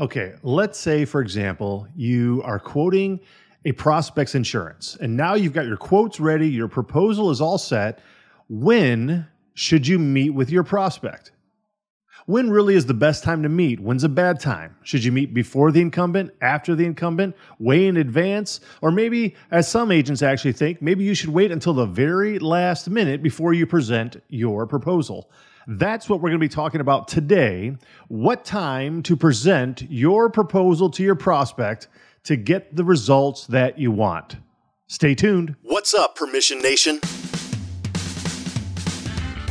Okay, let's say, for example, you are quoting a prospect's insurance, and now you've got your quotes ready, your proposal is all set. When should you meet with your prospect? When really is the best time to meet? When's a bad time? Should you meet before the incumbent, after the incumbent, way in advance? Or maybe, as some agents actually think, maybe you should wait until the very last minute before you present your proposal. That's what we're going to be talking about today. What time to present your proposal to your prospect to get the results that you want. Stay tuned. What's up, Permission Nation?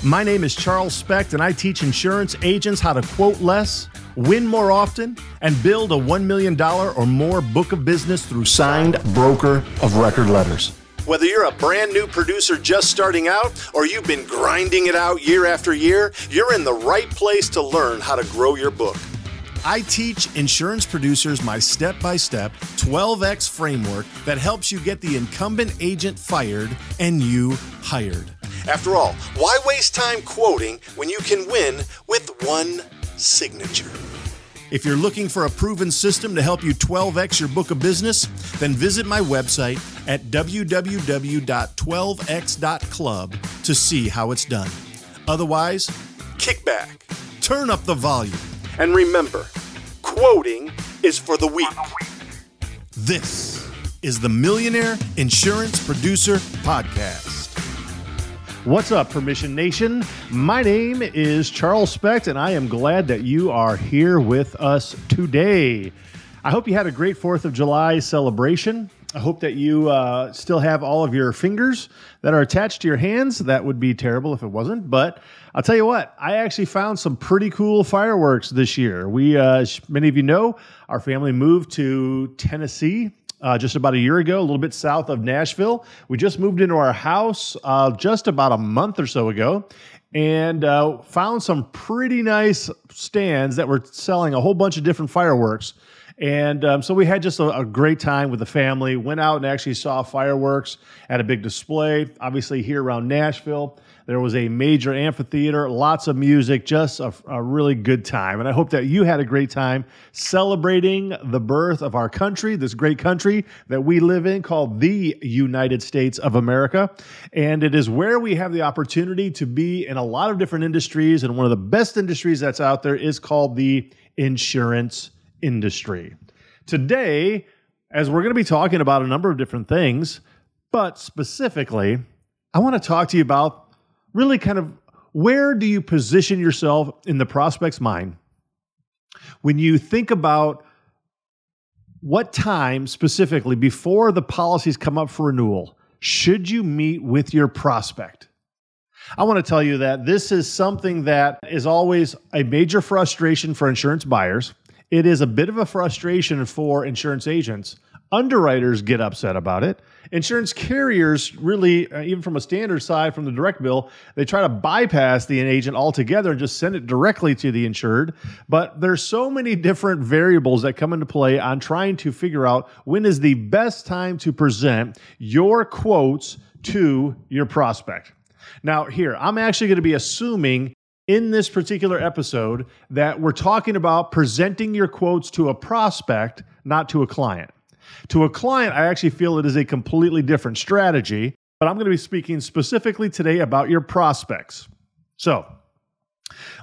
My name is Charles Specht, and I teach insurance agents how to quote less, win more often, and build a $1 million or more book of business through signed broker of record letters. Whether you're a brand new producer just starting out or you've been grinding it out year after year, you're in the right place to learn how to grow your book. I teach insurance producers my step by step 12x framework that helps you get the incumbent agent fired and you hired. After all, why waste time quoting when you can win with one signature? If you're looking for a proven system to help you 12x your book of business, then visit my website at www.12x.club to see how it's done. Otherwise, kick back, turn up the volume, and remember quoting is for the weak. This is the Millionaire Insurance Producer Podcast. What's up, Permission Nation? My name is Charles Specht, and I am glad that you are here with us today. I hope you had a great 4th of July celebration. I hope that you uh, still have all of your fingers that are attached to your hands. That would be terrible if it wasn't. But I'll tell you what, I actually found some pretty cool fireworks this year. We, uh, many of you know, our family moved to Tennessee uh, just about a year ago, a little bit south of Nashville. We just moved into our house uh, just about a month or so ago and uh, found some pretty nice stands that were selling a whole bunch of different fireworks. And um, so we had just a, a, great time with the family. Went out and actually saw fireworks at a big display, obviously here around Nashville. There was a major amphitheater, lots of music, just a, a, really good time. And I hope that you had a great time celebrating the birth of our country, this great country that we live in called the United States of America. And it is where we have the opportunity to be in a lot of different industries. And one of the best industries that's out there is called the insurance industry. Today, as we're going to be talking about a number of different things, but specifically, I want to talk to you about really kind of where do you position yourself in the prospect's mind when you think about what time specifically before the policies come up for renewal should you meet with your prospect? I want to tell you that this is something that is always a major frustration for insurance buyers. It is a bit of a frustration for insurance agents Underwriters get upset about it. Insurance carriers really, uh, even from a standard side, from the direct bill, they try to bypass the agent altogether and just send it directly to the insured. But there's so many different variables that come into play on trying to figure out when is the best time to present your quotes to your prospect. Now, here, I'm actually going to be assuming in this particular episode that we're talking about presenting your quotes to a prospect, not to a client. To a client, I actually feel it is a completely different strategy, but I'm going to be speaking specifically today about your prospects. So,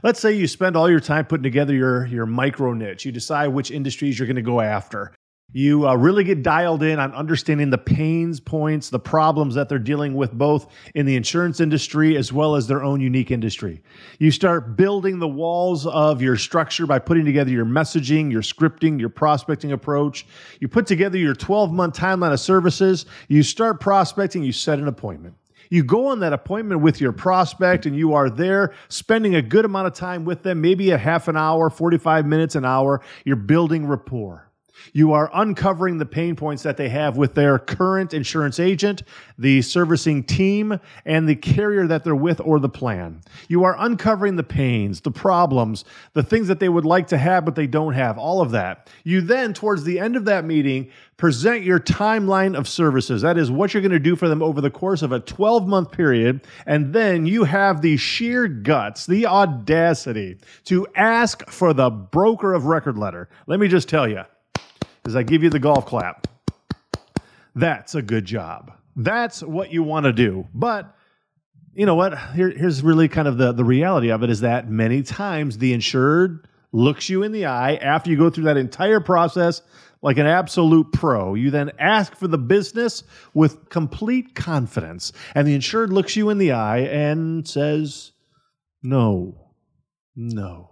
let's say you spend all your time putting together your, your micro niche. You decide which industries you're going to go after. You uh, really get dialed in on understanding the pains points, the problems that they're dealing with, both in the insurance industry as well as their own unique industry. You start building the walls of your structure by putting together your messaging, your scripting, your prospecting approach. You put together your 12 month timeline of services. You start prospecting, you set an appointment. You go on that appointment with your prospect and you are there spending a good amount of time with them, maybe a half an hour, 45 minutes, an hour. You're building rapport. You are uncovering the pain points that they have with their current insurance agent, the servicing team, and the carrier that they're with or the plan. You are uncovering the pains, the problems, the things that they would like to have but they don't have, all of that. You then, towards the end of that meeting, present your timeline of services. That is what you're going to do for them over the course of a 12 month period. And then you have the sheer guts, the audacity to ask for the broker of record letter. Let me just tell you is I give you the golf clap. That's a good job. That's what you want to do. But you know what? Here, here's really kind of the, the reality of it is that many times the insured looks you in the eye after you go through that entire process like an absolute pro. You then ask for the business with complete confidence. And the insured looks you in the eye and says, No, no.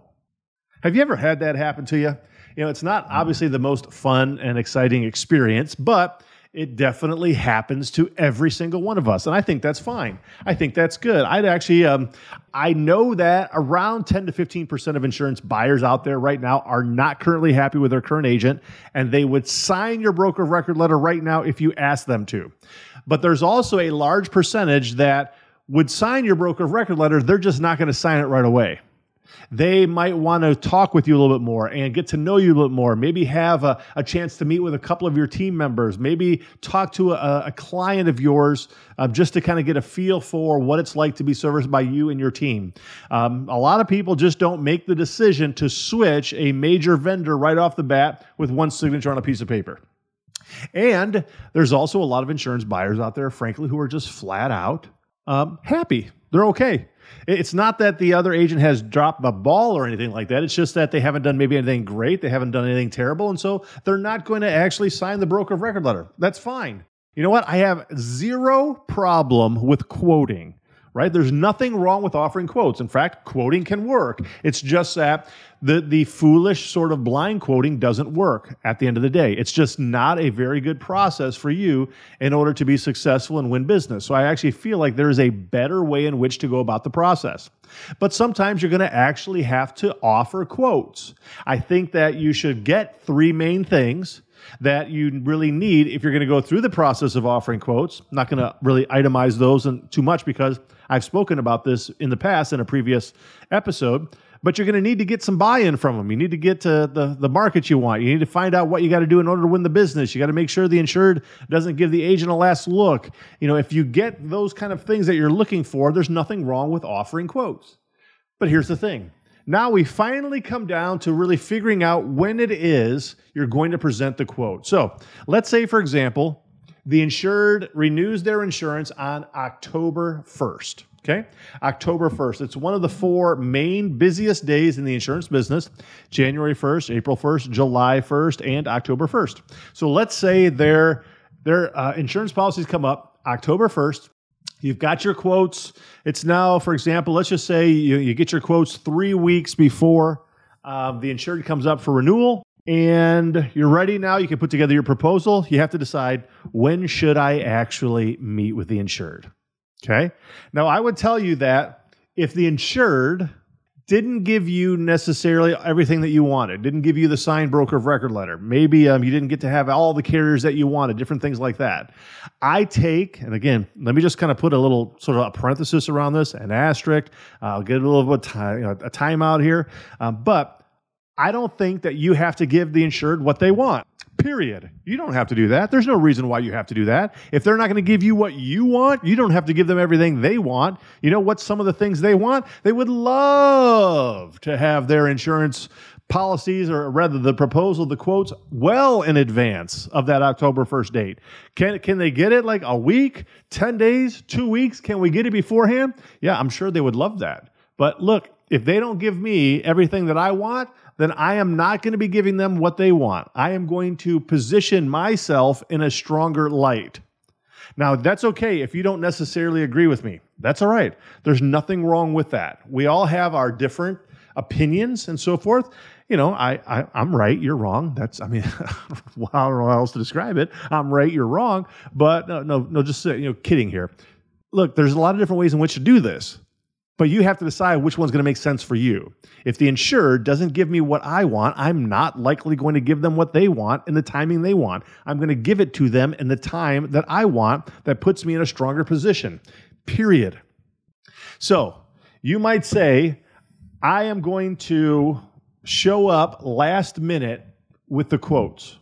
Have you ever had that happen to you? You know, it's not obviously the most fun and exciting experience, but it definitely happens to every single one of us and i think that's fine. I think that's good. I'd actually um, i know that around 10 to 15% of insurance buyers out there right now are not currently happy with their current agent and they would sign your broker of record letter right now if you asked them to. But there's also a large percentage that would sign your broker of record letter. They're just not going to sign it right away they might want to talk with you a little bit more and get to know you a little bit more. Maybe have a, a chance to meet with a couple of your team members. Maybe talk to a, a client of yours um, just to kind of get a feel for what it's like to be serviced by you and your team. Um, a lot of people just don't make the decision to switch a major vendor right off the bat with one signature on a piece of paper. And there's also a lot of insurance buyers out there, frankly, who are just flat out um, happy. They're okay. It's not that the other agent has dropped the ball or anything like that. It's just that they haven't done maybe anything great. They haven't done anything terrible. And so they're not going to actually sign the broker of record letter. That's fine. You know what? I have zero problem with quoting right? There's nothing wrong with offering quotes. In fact, quoting can work. It's just that the, the foolish sort of blind quoting doesn't work at the end of the day. It's just not a very good process for you in order to be successful and win business. So I actually feel like there is a better way in which to go about the process. But sometimes you're going to actually have to offer quotes. I think that you should get three main things that you really need if you're going to go through the process of offering quotes. I'm not going to really itemize those too much because I've spoken about this in the past in a previous episode. But you're going to need to get some buy-in from them. You need to get to the, the market you want. You need to find out what you got to do in order to win the business. You got to make sure the insured doesn't give the agent a last look. You know, if you get those kind of things that you're looking for, there's nothing wrong with offering quotes. But here's the thing now we finally come down to really figuring out when it is you're going to present the quote. So let's say, for example, the insured renews their insurance on October 1st. Okay, October 1st. It's one of the four main busiest days in the insurance business January 1st, April 1st, July 1st, and October 1st. So let's say their, their uh, insurance policies come up October 1st You've got your quotes. It's now, for example, let's just say you, you get your quotes three weeks before uh, the insured comes up for renewal and you're ready now. You can put together your proposal. You have to decide when should I actually meet with the insured. Okay. Now, I would tell you that if the insured didn't give you necessarily everything that you wanted, didn't give you the signed broker of record letter. Maybe um, you didn't get to have all the carriers that you wanted, different things like that. I take, and again, let me just kind of put a little sort of a parenthesis around this, an asterisk. I'll get a little bit of time, you know, a timeout here. Um, but I don't think that you have to give the insured what they want. Period. You don't have to do that. There's no reason why you have to do that. If they're not going to give you what you want, you don't have to give them everything they want. You know what some of the things they want? They would love to have their insurance policies or rather the proposal, the quotes well in advance of that October 1st date. Can can they get it like a week, 10 days, 2 weeks? Can we get it beforehand? Yeah, I'm sure they would love that. But look, if they don't give me everything that I want, then I am not going to be giving them what they want. I am going to position myself in a stronger light. Now, that's okay if you don't necessarily agree with me. That's all right. There's nothing wrong with that. We all have our different opinions and so forth. You know, I, I am right, you're wrong. That's I mean, I don't know how else to describe it. I'm right, you're wrong. But no, no, no. Just you know, kidding here. Look, there's a lot of different ways in which to do this. But you have to decide which one's going to make sense for you. If the insured doesn't give me what I want, I'm not likely going to give them what they want in the timing they want. I'm going to give it to them in the time that I want that puts me in a stronger position. Period. So you might say, I am going to show up last minute with the quotes.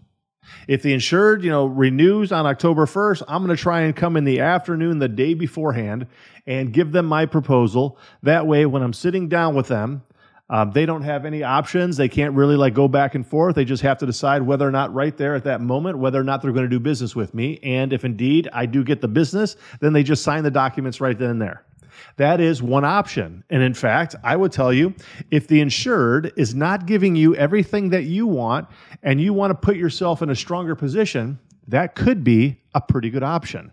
If the insured, you know, renews on October 1st, I'm going to try and come in the afternoon the day beforehand and give them my proposal. That way when I'm sitting down with them, um, they don't have any options. They can't really like go back and forth. They just have to decide whether or not right there at that moment whether or not they're going to do business with me. And if indeed I do get the business, then they just sign the documents right then and there. That is one option. And in fact, I would tell you if the insured is not giving you everything that you want and you want to put yourself in a stronger position, that could be a pretty good option.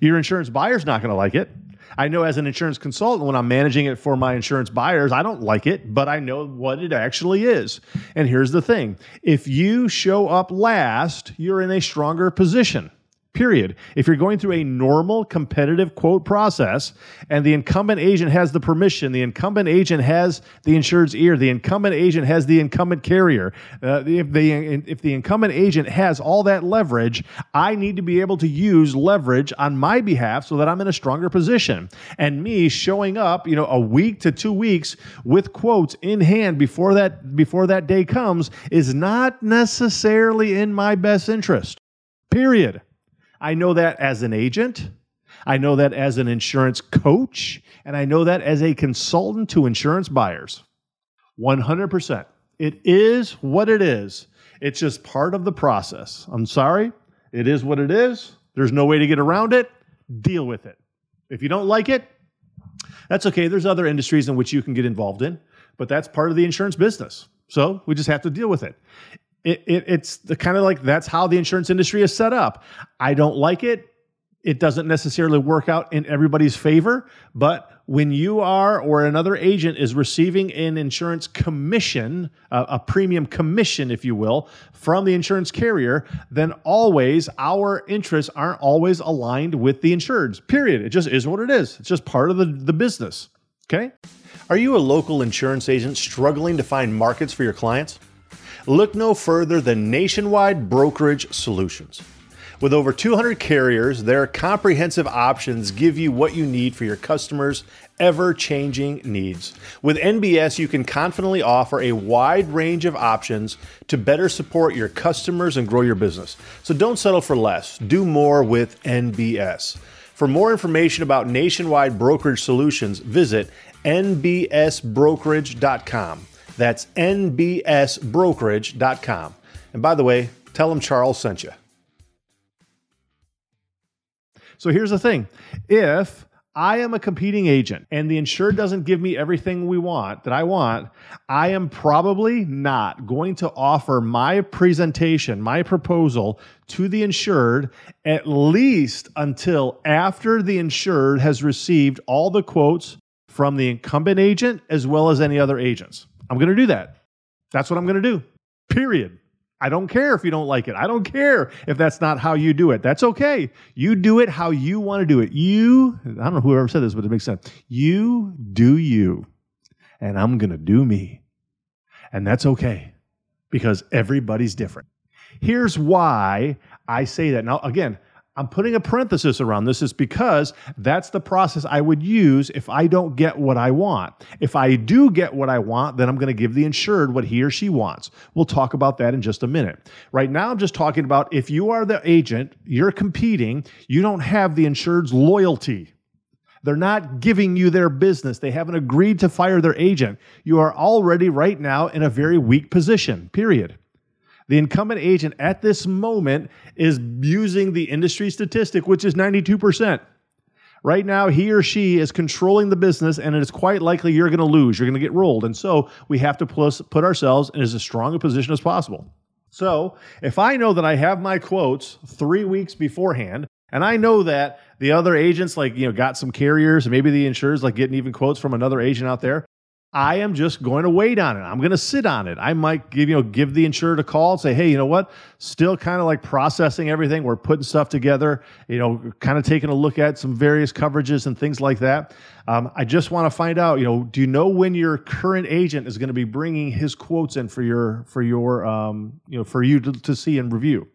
Your insurance buyer's not going to like it. I know as an insurance consultant, when I'm managing it for my insurance buyers, I don't like it, but I know what it actually is. And here's the thing if you show up last, you're in a stronger position period. If you're going through a normal competitive quote process and the incumbent agent has the permission, the incumbent agent has the insured's ear, the incumbent agent has the incumbent carrier, uh, if, the, if the incumbent agent has all that leverage, I need to be able to use leverage on my behalf so that I'm in a stronger position. And me showing up, you know, a week to two weeks with quotes in hand before that before that day comes is not necessarily in my best interest. Period. I know that as an agent. I know that as an insurance coach. And I know that as a consultant to insurance buyers. 100%. It is what it is. It's just part of the process. I'm sorry. It is what it is. There's no way to get around it. Deal with it. If you don't like it, that's okay. There's other industries in which you can get involved in, but that's part of the insurance business. So we just have to deal with it it, it, it's the kind of like that's how the insurance industry is set up. I don't like it. It doesn't necessarily work out in everybody's favor, but when you are or another agent is receiving an insurance commission, a premium commission, if you will, from the insurance carrier, then always our interests aren't always aligned with the insured's. Period. It just is what it is. It's just part of the, the business. Okay? Are you a local insurance agent struggling to find markets for your clients? Look no further than Nationwide Brokerage Solutions. With over 200 carriers, their comprehensive options give you what you need for your customers' ever changing needs. With NBS, you can confidently offer a wide range of options to better support your customers and grow your business. So don't settle for less, do more with NBS. For more information about nationwide brokerage solutions, visit nbsbrokerage.com. That's nbsbrokerage.com. And by the way, tell them Charles sent you. So here's the thing if I am a competing agent and the insured doesn't give me everything we want that I want, I am probably not going to offer my presentation, my proposal to the insured at least until after the insured has received all the quotes from the incumbent agent as well as any other agents. I'm going to do that. That's what I'm going to do. Period. I don't care if you don't like it. I don't care if that's not how you do it. That's okay. You do it how you want to do it. You, I don't know whoever said this, but it makes sense. You do you, and I'm going to do me. And that's okay because everybody's different. Here's why I say that. Now, again, I'm putting a parenthesis around this is because that's the process I would use if I don't get what I want. If I do get what I want, then I'm going to give the insured what he or she wants. We'll talk about that in just a minute. Right now, I'm just talking about if you are the agent, you're competing, you don't have the insured's loyalty. They're not giving you their business. They haven't agreed to fire their agent. You are already right now in a very weak position, period. The incumbent agent at this moment is using the industry statistic, which is 92%. Right now, he or she is controlling the business, and it is quite likely you're going to lose. You're going to get rolled. And so we have to put ourselves in as strong a position as possible. So if I know that I have my quotes three weeks beforehand, and I know that the other agents, like, you know, got some carriers, and maybe the insurers, like, getting even quotes from another agent out there, I am just going to wait on it. I'm going to sit on it. I might give you know give the insured a call and say, hey, you know what? Still kind of like processing everything. We're putting stuff together. You know, kind of taking a look at some various coverages and things like that. Um, I just want to find out. You know, do you know when your current agent is going to be bringing his quotes in for your for your um, you know for you to, to see and review?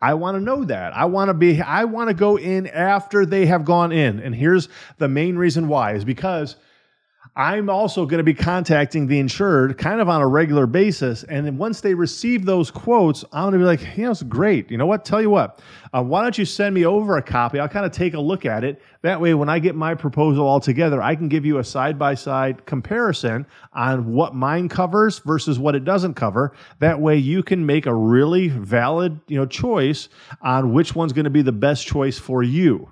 I want to know that. I want to be I want to go in after they have gone in. And here's the main reason why is because I'm also going to be contacting the insured kind of on a regular basis. And then once they receive those quotes, I'm going to be like, you know, it's great. You know what? Tell you what, uh, why don't you send me over a copy? I'll kind of take a look at it. That way, when I get my proposal all together, I can give you a side by side comparison on what mine covers versus what it doesn't cover. That way, you can make a really valid, you know, choice on which one's going to be the best choice for you.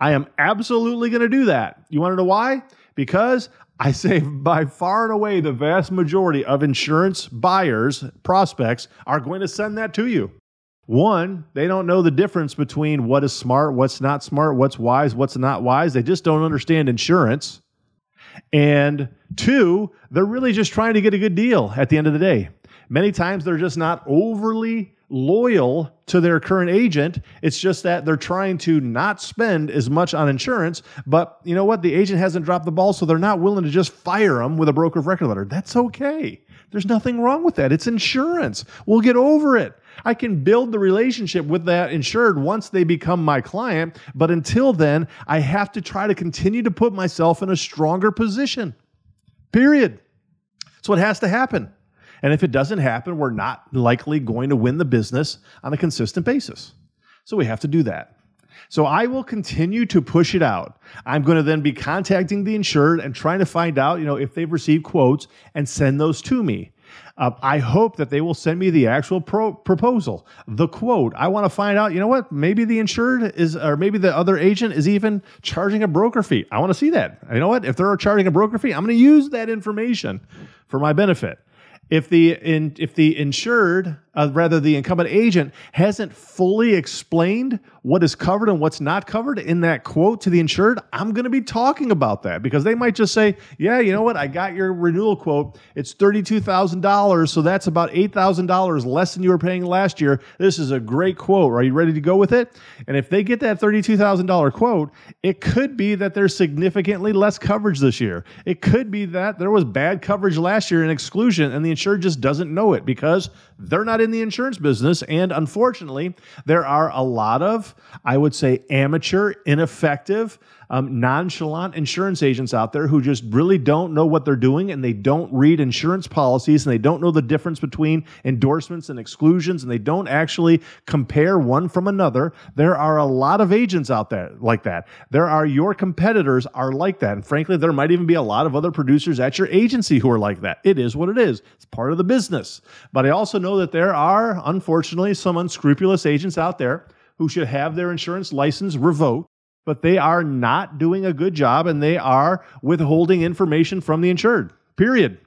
I am absolutely going to do that. You want to know why? Because I say by far and away the vast majority of insurance buyers, prospects, are going to send that to you. One, they don't know the difference between what is smart, what's not smart, what's wise, what's not wise. They just don't understand insurance. And two, they're really just trying to get a good deal at the end of the day. Many times they're just not overly loyal to their current agent. It's just that they're trying to not spend as much on insurance, but you know what? The agent hasn't dropped the ball, so they're not willing to just fire them with a broker of record letter. That's okay. There's nothing wrong with that. It's insurance. We'll get over it. I can build the relationship with that insured once they become my client, but until then, I have to try to continue to put myself in a stronger position. Period. That's what has to happen. And if it doesn't happen, we're not likely going to win the business on a consistent basis. So we have to do that. So I will continue to push it out. I'm going to then be contacting the insured and trying to find out, you know, if they've received quotes and send those to me. Uh, I hope that they will send me the actual pro- proposal, the quote. I want to find out, you know what? Maybe the insured is, or maybe the other agent is even charging a broker fee. I want to see that. You know what? If they're charging a broker fee, I'm going to use that information for my benefit if the in, if the insured, uh, rather the incumbent agent, hasn't fully explained what is covered and what's not covered in that quote to the insured, I'm going to be talking about that because they might just say, "Yeah, you know what? I got your renewal quote. It's thirty-two thousand dollars, so that's about eight thousand dollars less than you were paying last year. This is a great quote. Are you ready to go with it?" And if they get that thirty-two thousand dollar quote, it could be that there's significantly less coverage this year. It could be that there was bad coverage last year in exclusion, and the insured just doesn't know it because they're not in the insurance business. And unfortunately, there are a lot of, I would say, amateur, ineffective, um, nonchalant insurance agents out there who just really don't know what they're doing and they don't read insurance policies and they don't know the difference between endorsements and exclusions and they don't actually compare one from another. There are a lot of agents out there like that. There are your competitors are like that. And frankly, there might even be a lot of other producers at your agency who are like that. It is what it is. It's part of the business. But I also know that there are, unfortunately, some unscrupulous agents out there who should have their insurance license revoked but they are not doing a good job and they are withholding information from the insured. Period.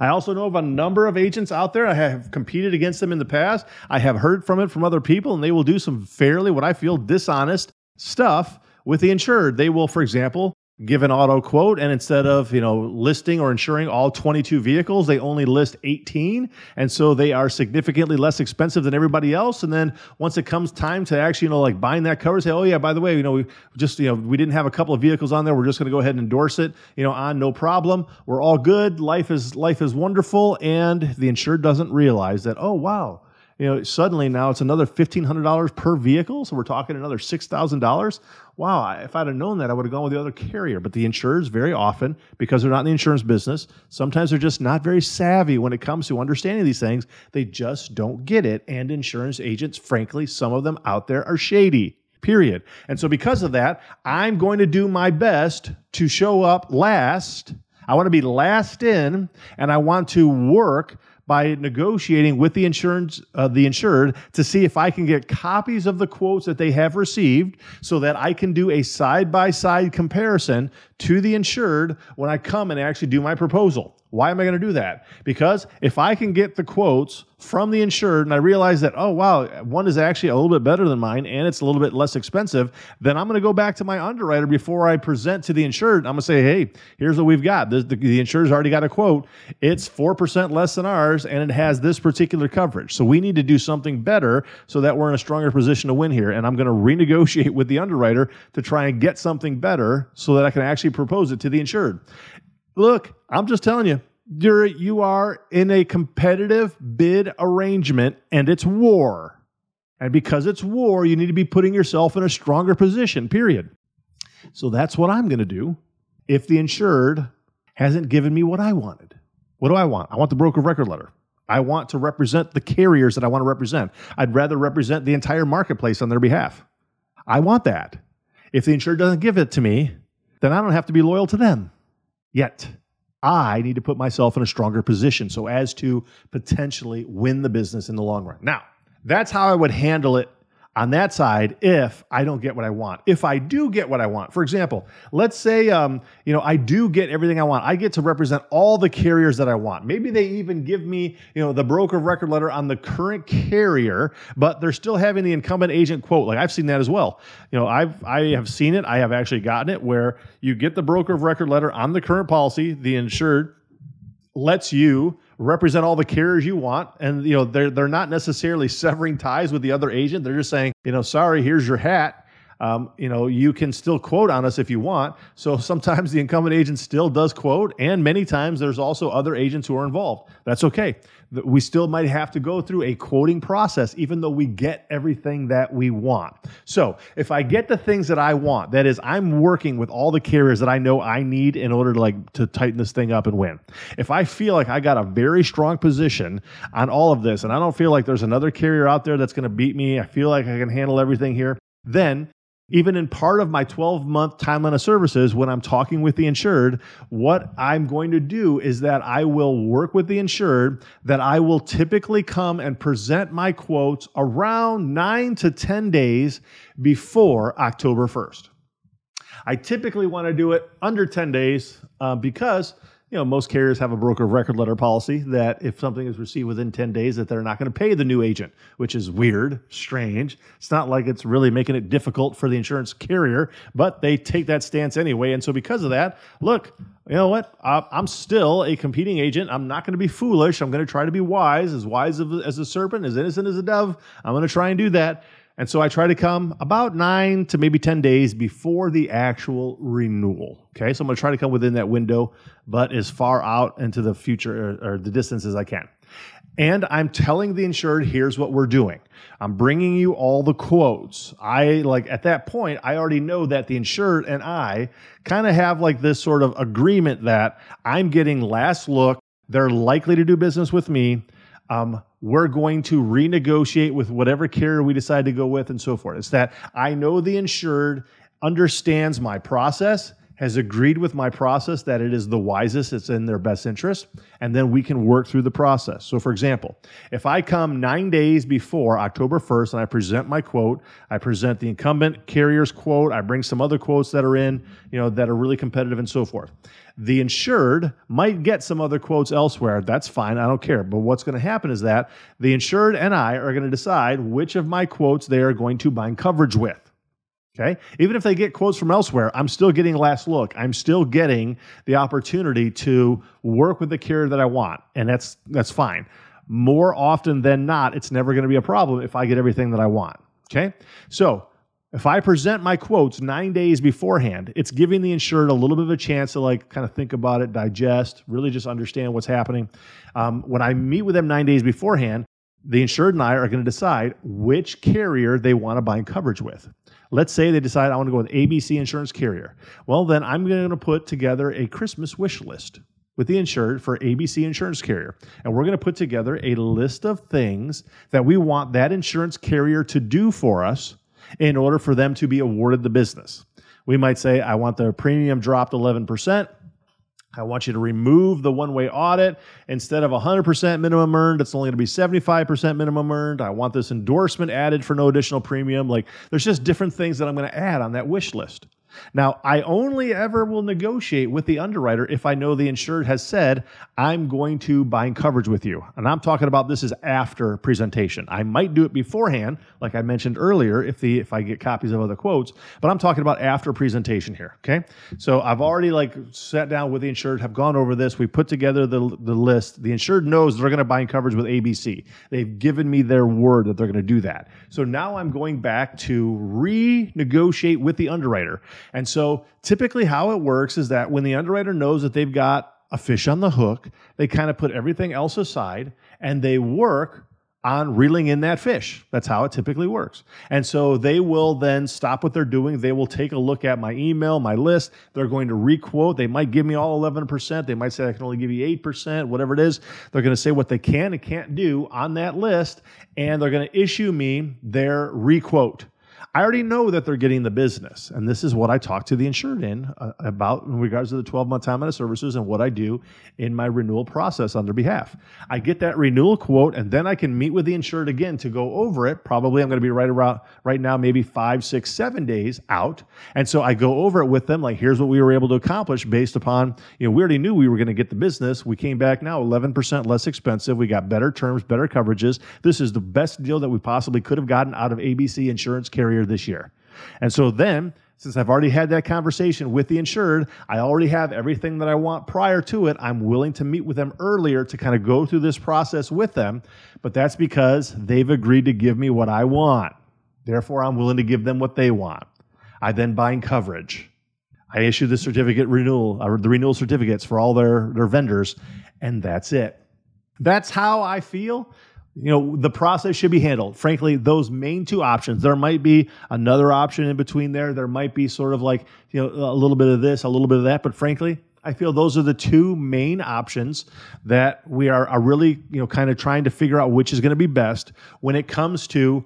I also know of a number of agents out there. I have competed against them in the past. I have heard from it from other people, and they will do some fairly, what I feel, dishonest stuff with the insured. They will, for example, give an auto quote and instead of you know listing or insuring all 22 vehicles they only list 18 and so they are significantly less expensive than everybody else. And then once it comes time to actually you know like buying that cover say oh yeah by the way you know we just you know we didn't have a couple of vehicles on there. We're just going to go ahead and endorse it you know on no problem. We're all good. Life is life is wonderful. And the insured doesn't realize that oh wow you know, suddenly now it's another $1,500 per vehicle. So we're talking another $6,000. Wow, if I'd have known that, I would have gone with the other carrier. But the insurers, very often, because they're not in the insurance business, sometimes they're just not very savvy when it comes to understanding these things. They just don't get it. And insurance agents, frankly, some of them out there are shady period. And so, because of that, I'm going to do my best to show up last. I want to be last in, and I want to work by negotiating with the insurance uh, the insured to see if I can get copies of the quotes that they have received so that I can do a side by side comparison to the insured when I come and actually do my proposal. Why am I going to do that? Because if I can get the quotes from the insured and I realize that, oh, wow, one is actually a little bit better than mine and it's a little bit less expensive, then I'm going to go back to my underwriter before I present to the insured. I'm going to say, hey, here's what we've got. The, the, the insurer's already got a quote. It's 4% less than ours and it has this particular coverage. So we need to do something better so that we're in a stronger position to win here. And I'm going to renegotiate with the underwriter to try and get something better so that I can actually propose it to the insured. Look, I'm just telling you, you're you are in a competitive bid arrangement and it's war. And because it's war, you need to be putting yourself in a stronger position, period. So that's what I'm going to do if the insured hasn't given me what I wanted. What do I want? I want the broker record letter. I want to represent the carriers that I want to represent. I'd rather represent the entire marketplace on their behalf. I want that. If the insured doesn't give it to me, then I don't have to be loyal to them yet. I need to put myself in a stronger position so as to potentially win the business in the long run. Now, that's how I would handle it on that side if I don't get what I want. If I do get what I want, for example, let's say um, you know I do get everything I want. I get to represent all the carriers that I want. Maybe they even give me you know the broker of record letter on the current carrier, but they're still having the incumbent agent quote. Like I've seen that as well. You know I've I have seen it. I have actually gotten it where you get the broker of record letter on the current policy. The insured lets you represent all the carriers you want. And you know they're they're not necessarily severing ties with the other agent. They're just saying you know sorry here's your hat. Um, you know you can still quote on us if you want. So sometimes the incumbent agent still does quote. And many times there's also other agents who are involved. That's okay we still might have to go through a quoting process, even though we get everything that we want. So, if I get the things that I want, that is, I'm working with all the carriers that I know I need in order to like to tighten this thing up and win. If I feel like I got a very strong position on all of this, and I don't feel like there's another carrier out there that's going to beat me, I feel like I can handle everything here. Then even in part of my 12 month timeline of services, when I'm talking with the insured, what I'm going to do is that I will work with the insured, that I will typically come and present my quotes around nine to 10 days before October 1st. I typically want to do it under 10 days uh, because you know, most carriers have a broker of record letter policy that if something is received within 10 days that they're not going to pay the new agent, which is weird, strange. It's not like it's really making it difficult for the insurance carrier, but they take that stance anyway. And so because of that, look, you know what? I'm still a competing agent. I'm not going to be foolish. I'm going to try to be wise, as wise as a serpent, as innocent as a dove. I'm going to try and do that. And so I try to come about nine to maybe 10 days before the actual renewal. Okay, so I'm going to try to come within that window, but as far out into the future or, or the distance as I can. And I'm telling the insured, here's what we're doing. I'm bringing you all the quotes. I like at that point, I already know that the insured and I kind of have like this sort of agreement that I'm getting last look. They're likely to do business with me. Um, we're going to renegotiate with whatever carrier we decide to go with and so forth. It's that I know the insured understands my process, has agreed with my process that it is the wisest, it's in their best interest, and then we can work through the process. So, for example, if I come nine days before October 1st and I present my quote, I present the incumbent carrier's quote, I bring some other quotes that are in, you know, that are really competitive and so forth. The insured might get some other quotes elsewhere. That's fine. I don't care. But what's going to happen is that the insured and I are going to decide which of my quotes they are going to bind coverage with. Okay. Even if they get quotes from elsewhere, I'm still getting last look. I'm still getting the opportunity to work with the carrier that I want. And that's that's fine. More often than not, it's never going to be a problem if I get everything that I want. Okay. So if I present my quotes nine days beforehand, it's giving the insured a little bit of a chance to like kind of think about it, digest, really just understand what's happening. Um, when I meet with them nine days beforehand, the insured and I are going to decide which carrier they want to bind coverage with. Let's say they decide I want to go with ABC insurance carrier. Well, then I'm going to put together a Christmas wish list with the insured for ABC insurance carrier. And we're going to put together a list of things that we want that insurance carrier to do for us in order for them to be awarded the business. We might say, I want the premium dropped 11%. I want you to remove the one way audit. Instead of 100% minimum earned, it's only going to be 75% minimum earned. I want this endorsement added for no additional premium. Like, there's just different things that I'm going to add on that wish list. Now, I only ever will negotiate with the underwriter if I know the insured has said, I'm going to bind coverage with you. And I'm talking about this is after presentation. I might do it beforehand, like I mentioned earlier, if the if I get copies of other quotes, but I'm talking about after presentation here. Okay. So I've already like sat down with the insured, have gone over this. We put together the, the list. The insured knows they're going to bind coverage with ABC. They've given me their word that they're going to do that. So now I'm going back to renegotiate with the underwriter. And so typically how it works is that when the underwriter knows that they've got a fish on the hook, they kind of put everything else aside and they work on reeling in that fish. That's how it typically works. And so they will then stop what they're doing. They will take a look at my email, my list. They're going to requote. They might give me all 11%. They might say I can only give you 8%, whatever it is. They're going to say what they can and can't do on that list. And they're going to issue me their requote. I already know that they're getting the business. And this is what I talk to the insured in uh, about in regards to the 12 month time out of services and what I do in my renewal process on their behalf. I get that renewal quote and then I can meet with the insured again to go over it. Probably I'm going to be right around right now, maybe five, six, seven days out. And so I go over it with them like, here's what we were able to accomplish based upon, you know, we already knew we were going to get the business. We came back now 11% less expensive. We got better terms, better coverages. This is the best deal that we possibly could have gotten out of ABC insurance carrier this year. And so then, since I've already had that conversation with the insured, I already have everything that I want prior to it. I'm willing to meet with them earlier to kind of go through this process with them. But that's because they've agreed to give me what I want. Therefore, I'm willing to give them what they want. I then bind coverage. I issue the certificate renewal, or the renewal certificates for all their, their vendors, and that's it. That's how I feel you know the process should be handled. Frankly those main two options there might be another option in between there. There might be sort of like you know a little bit of this a little bit of that. But frankly i feel those are the two main options that we are, are really you know kind of trying to figure out which is going to be best when it comes to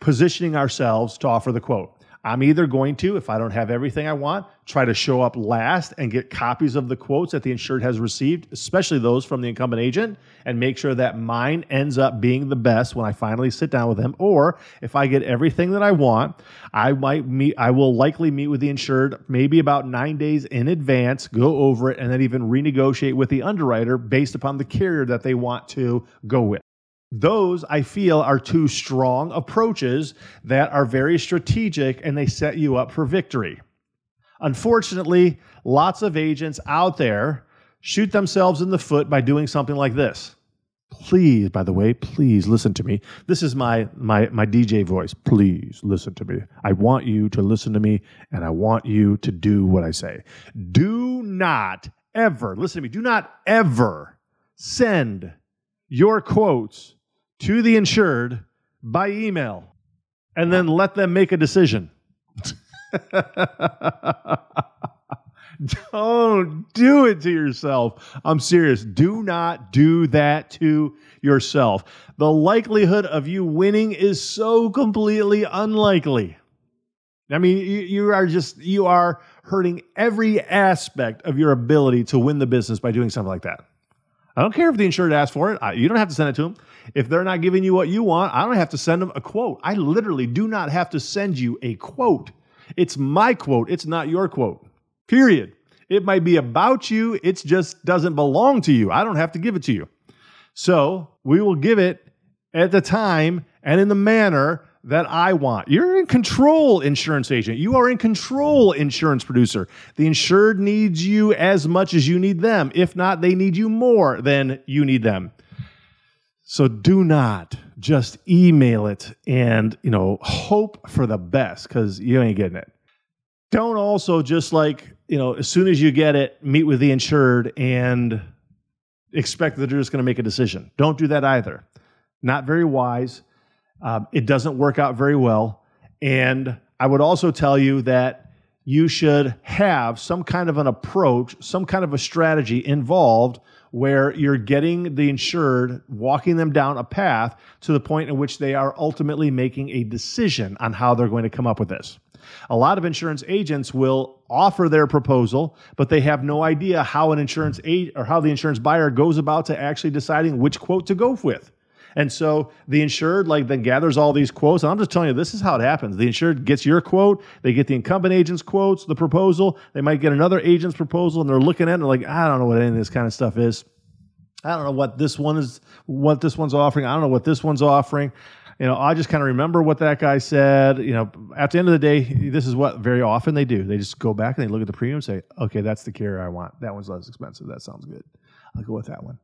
positioning ourselves to offer the quote I'm either going to, if I don't have everything I want, try to show up last and get copies of the quotes that the insured has received, especially those from the incumbent agent, and make sure that mine ends up being the best when I finally sit down with them. Or if I get everything that I want, I might meet, I will likely meet with the insured maybe about nine days in advance, go over it, and then even renegotiate with the underwriter based upon the carrier that they want to go with. Those I feel are two strong approaches that are very strategic and they set you up for victory. Unfortunately, lots of agents out there shoot themselves in the foot by doing something like this. Please, by the way, please listen to me. This is my my my DJ voice. Please listen to me. I want you to listen to me and I want you to do what I say. Do not ever, listen to me. Do not ever send your quotes to the insured by email and then let them make a decision. Don't do it to yourself. I'm serious. Do not do that to yourself. The likelihood of you winning is so completely unlikely. I mean, you, you, are just, you are hurting every aspect of your ability to win the business by doing something like that. I don't care if the insured asks for it. I, you don't have to send it to them. If they're not giving you what you want, I don't have to send them a quote. I literally do not have to send you a quote. It's my quote. It's not your quote. Period. It might be about you. It just doesn't belong to you. I don't have to give it to you. So we will give it at the time and in the manner that I want. You're in control, insurance agent. You are in control, insurance producer. The insured needs you as much as you need them. If not, they need you more than you need them. So do not just email it and, you know, hope for the best cuz you ain't getting it. Don't also just like, you know, as soon as you get it, meet with the insured and expect that they're just going to make a decision. Don't do that either. Not very wise um, it doesn't work out very well. And I would also tell you that you should have some kind of an approach, some kind of a strategy involved where you're getting the insured, walking them down a path to the point in which they are ultimately making a decision on how they're going to come up with this. A lot of insurance agents will offer their proposal, but they have no idea how an insurance agent or how the insurance buyer goes about to actually deciding which quote to go with. And so the insured like then gathers all these quotes. And I'm just telling you, this is how it happens. The insured gets your quote, they get the incumbent agent's quotes, the proposal, they might get another agent's proposal, and they're looking at it and like, I don't know what any of this kind of stuff is. I don't know what this one is, what this one's offering. I don't know what this one's offering. You know, I just kind of remember what that guy said. You know, at the end of the day, this is what very often they do. They just go back and they look at the premium and say, okay, that's the carrier I want. That one's less expensive. That sounds good. I'll go with that one.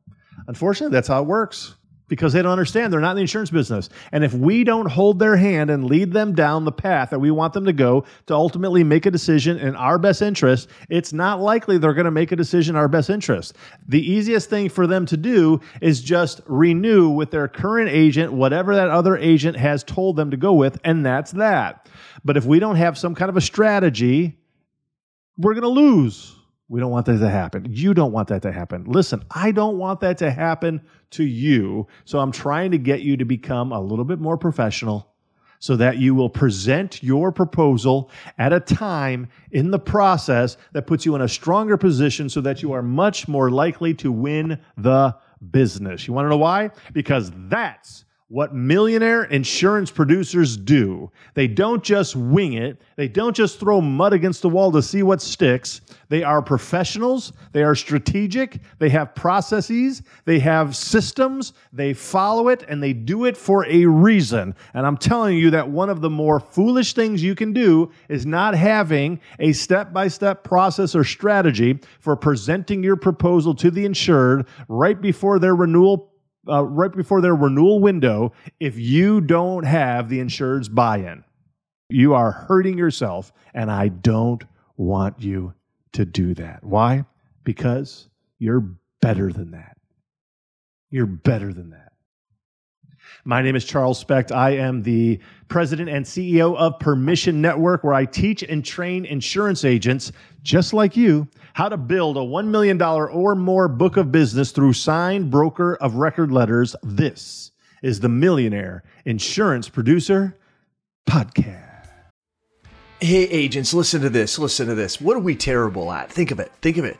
Unfortunately, that's how it works because they don't understand. They're not in the insurance business. And if we don't hold their hand and lead them down the path that we want them to go to ultimately make a decision in our best interest, it's not likely they're going to make a decision in our best interest. The easiest thing for them to do is just renew with their current agent whatever that other agent has told them to go with, and that's that. But if we don't have some kind of a strategy, we're going to lose. We don't want that to happen. You don't want that to happen. Listen, I don't want that to happen to you. So I'm trying to get you to become a little bit more professional so that you will present your proposal at a time in the process that puts you in a stronger position so that you are much more likely to win the business. You want to know why? Because that's what millionaire insurance producers do. They don't just wing it, they don't just throw mud against the wall to see what sticks. They are professionals, they are strategic, they have processes, they have systems, they follow it, and they do it for a reason. And I'm telling you that one of the more foolish things you can do is not having a step by step process or strategy for presenting your proposal to the insured right before their renewal uh, right before their renewal window if you don't have the insured's buy in. You are hurting yourself, and I don't want you to do that. Why? Because you're better than that. You're better than that. My name is Charles Specht. I am the president and CEO of Permission Network, where I teach and train insurance agents just like you how to build a $1 million or more book of business through signed broker of record letters. This is the Millionaire Insurance Producer Podcast. Hey, agents, listen to this. Listen to this. What are we terrible at? Think of it. Think of it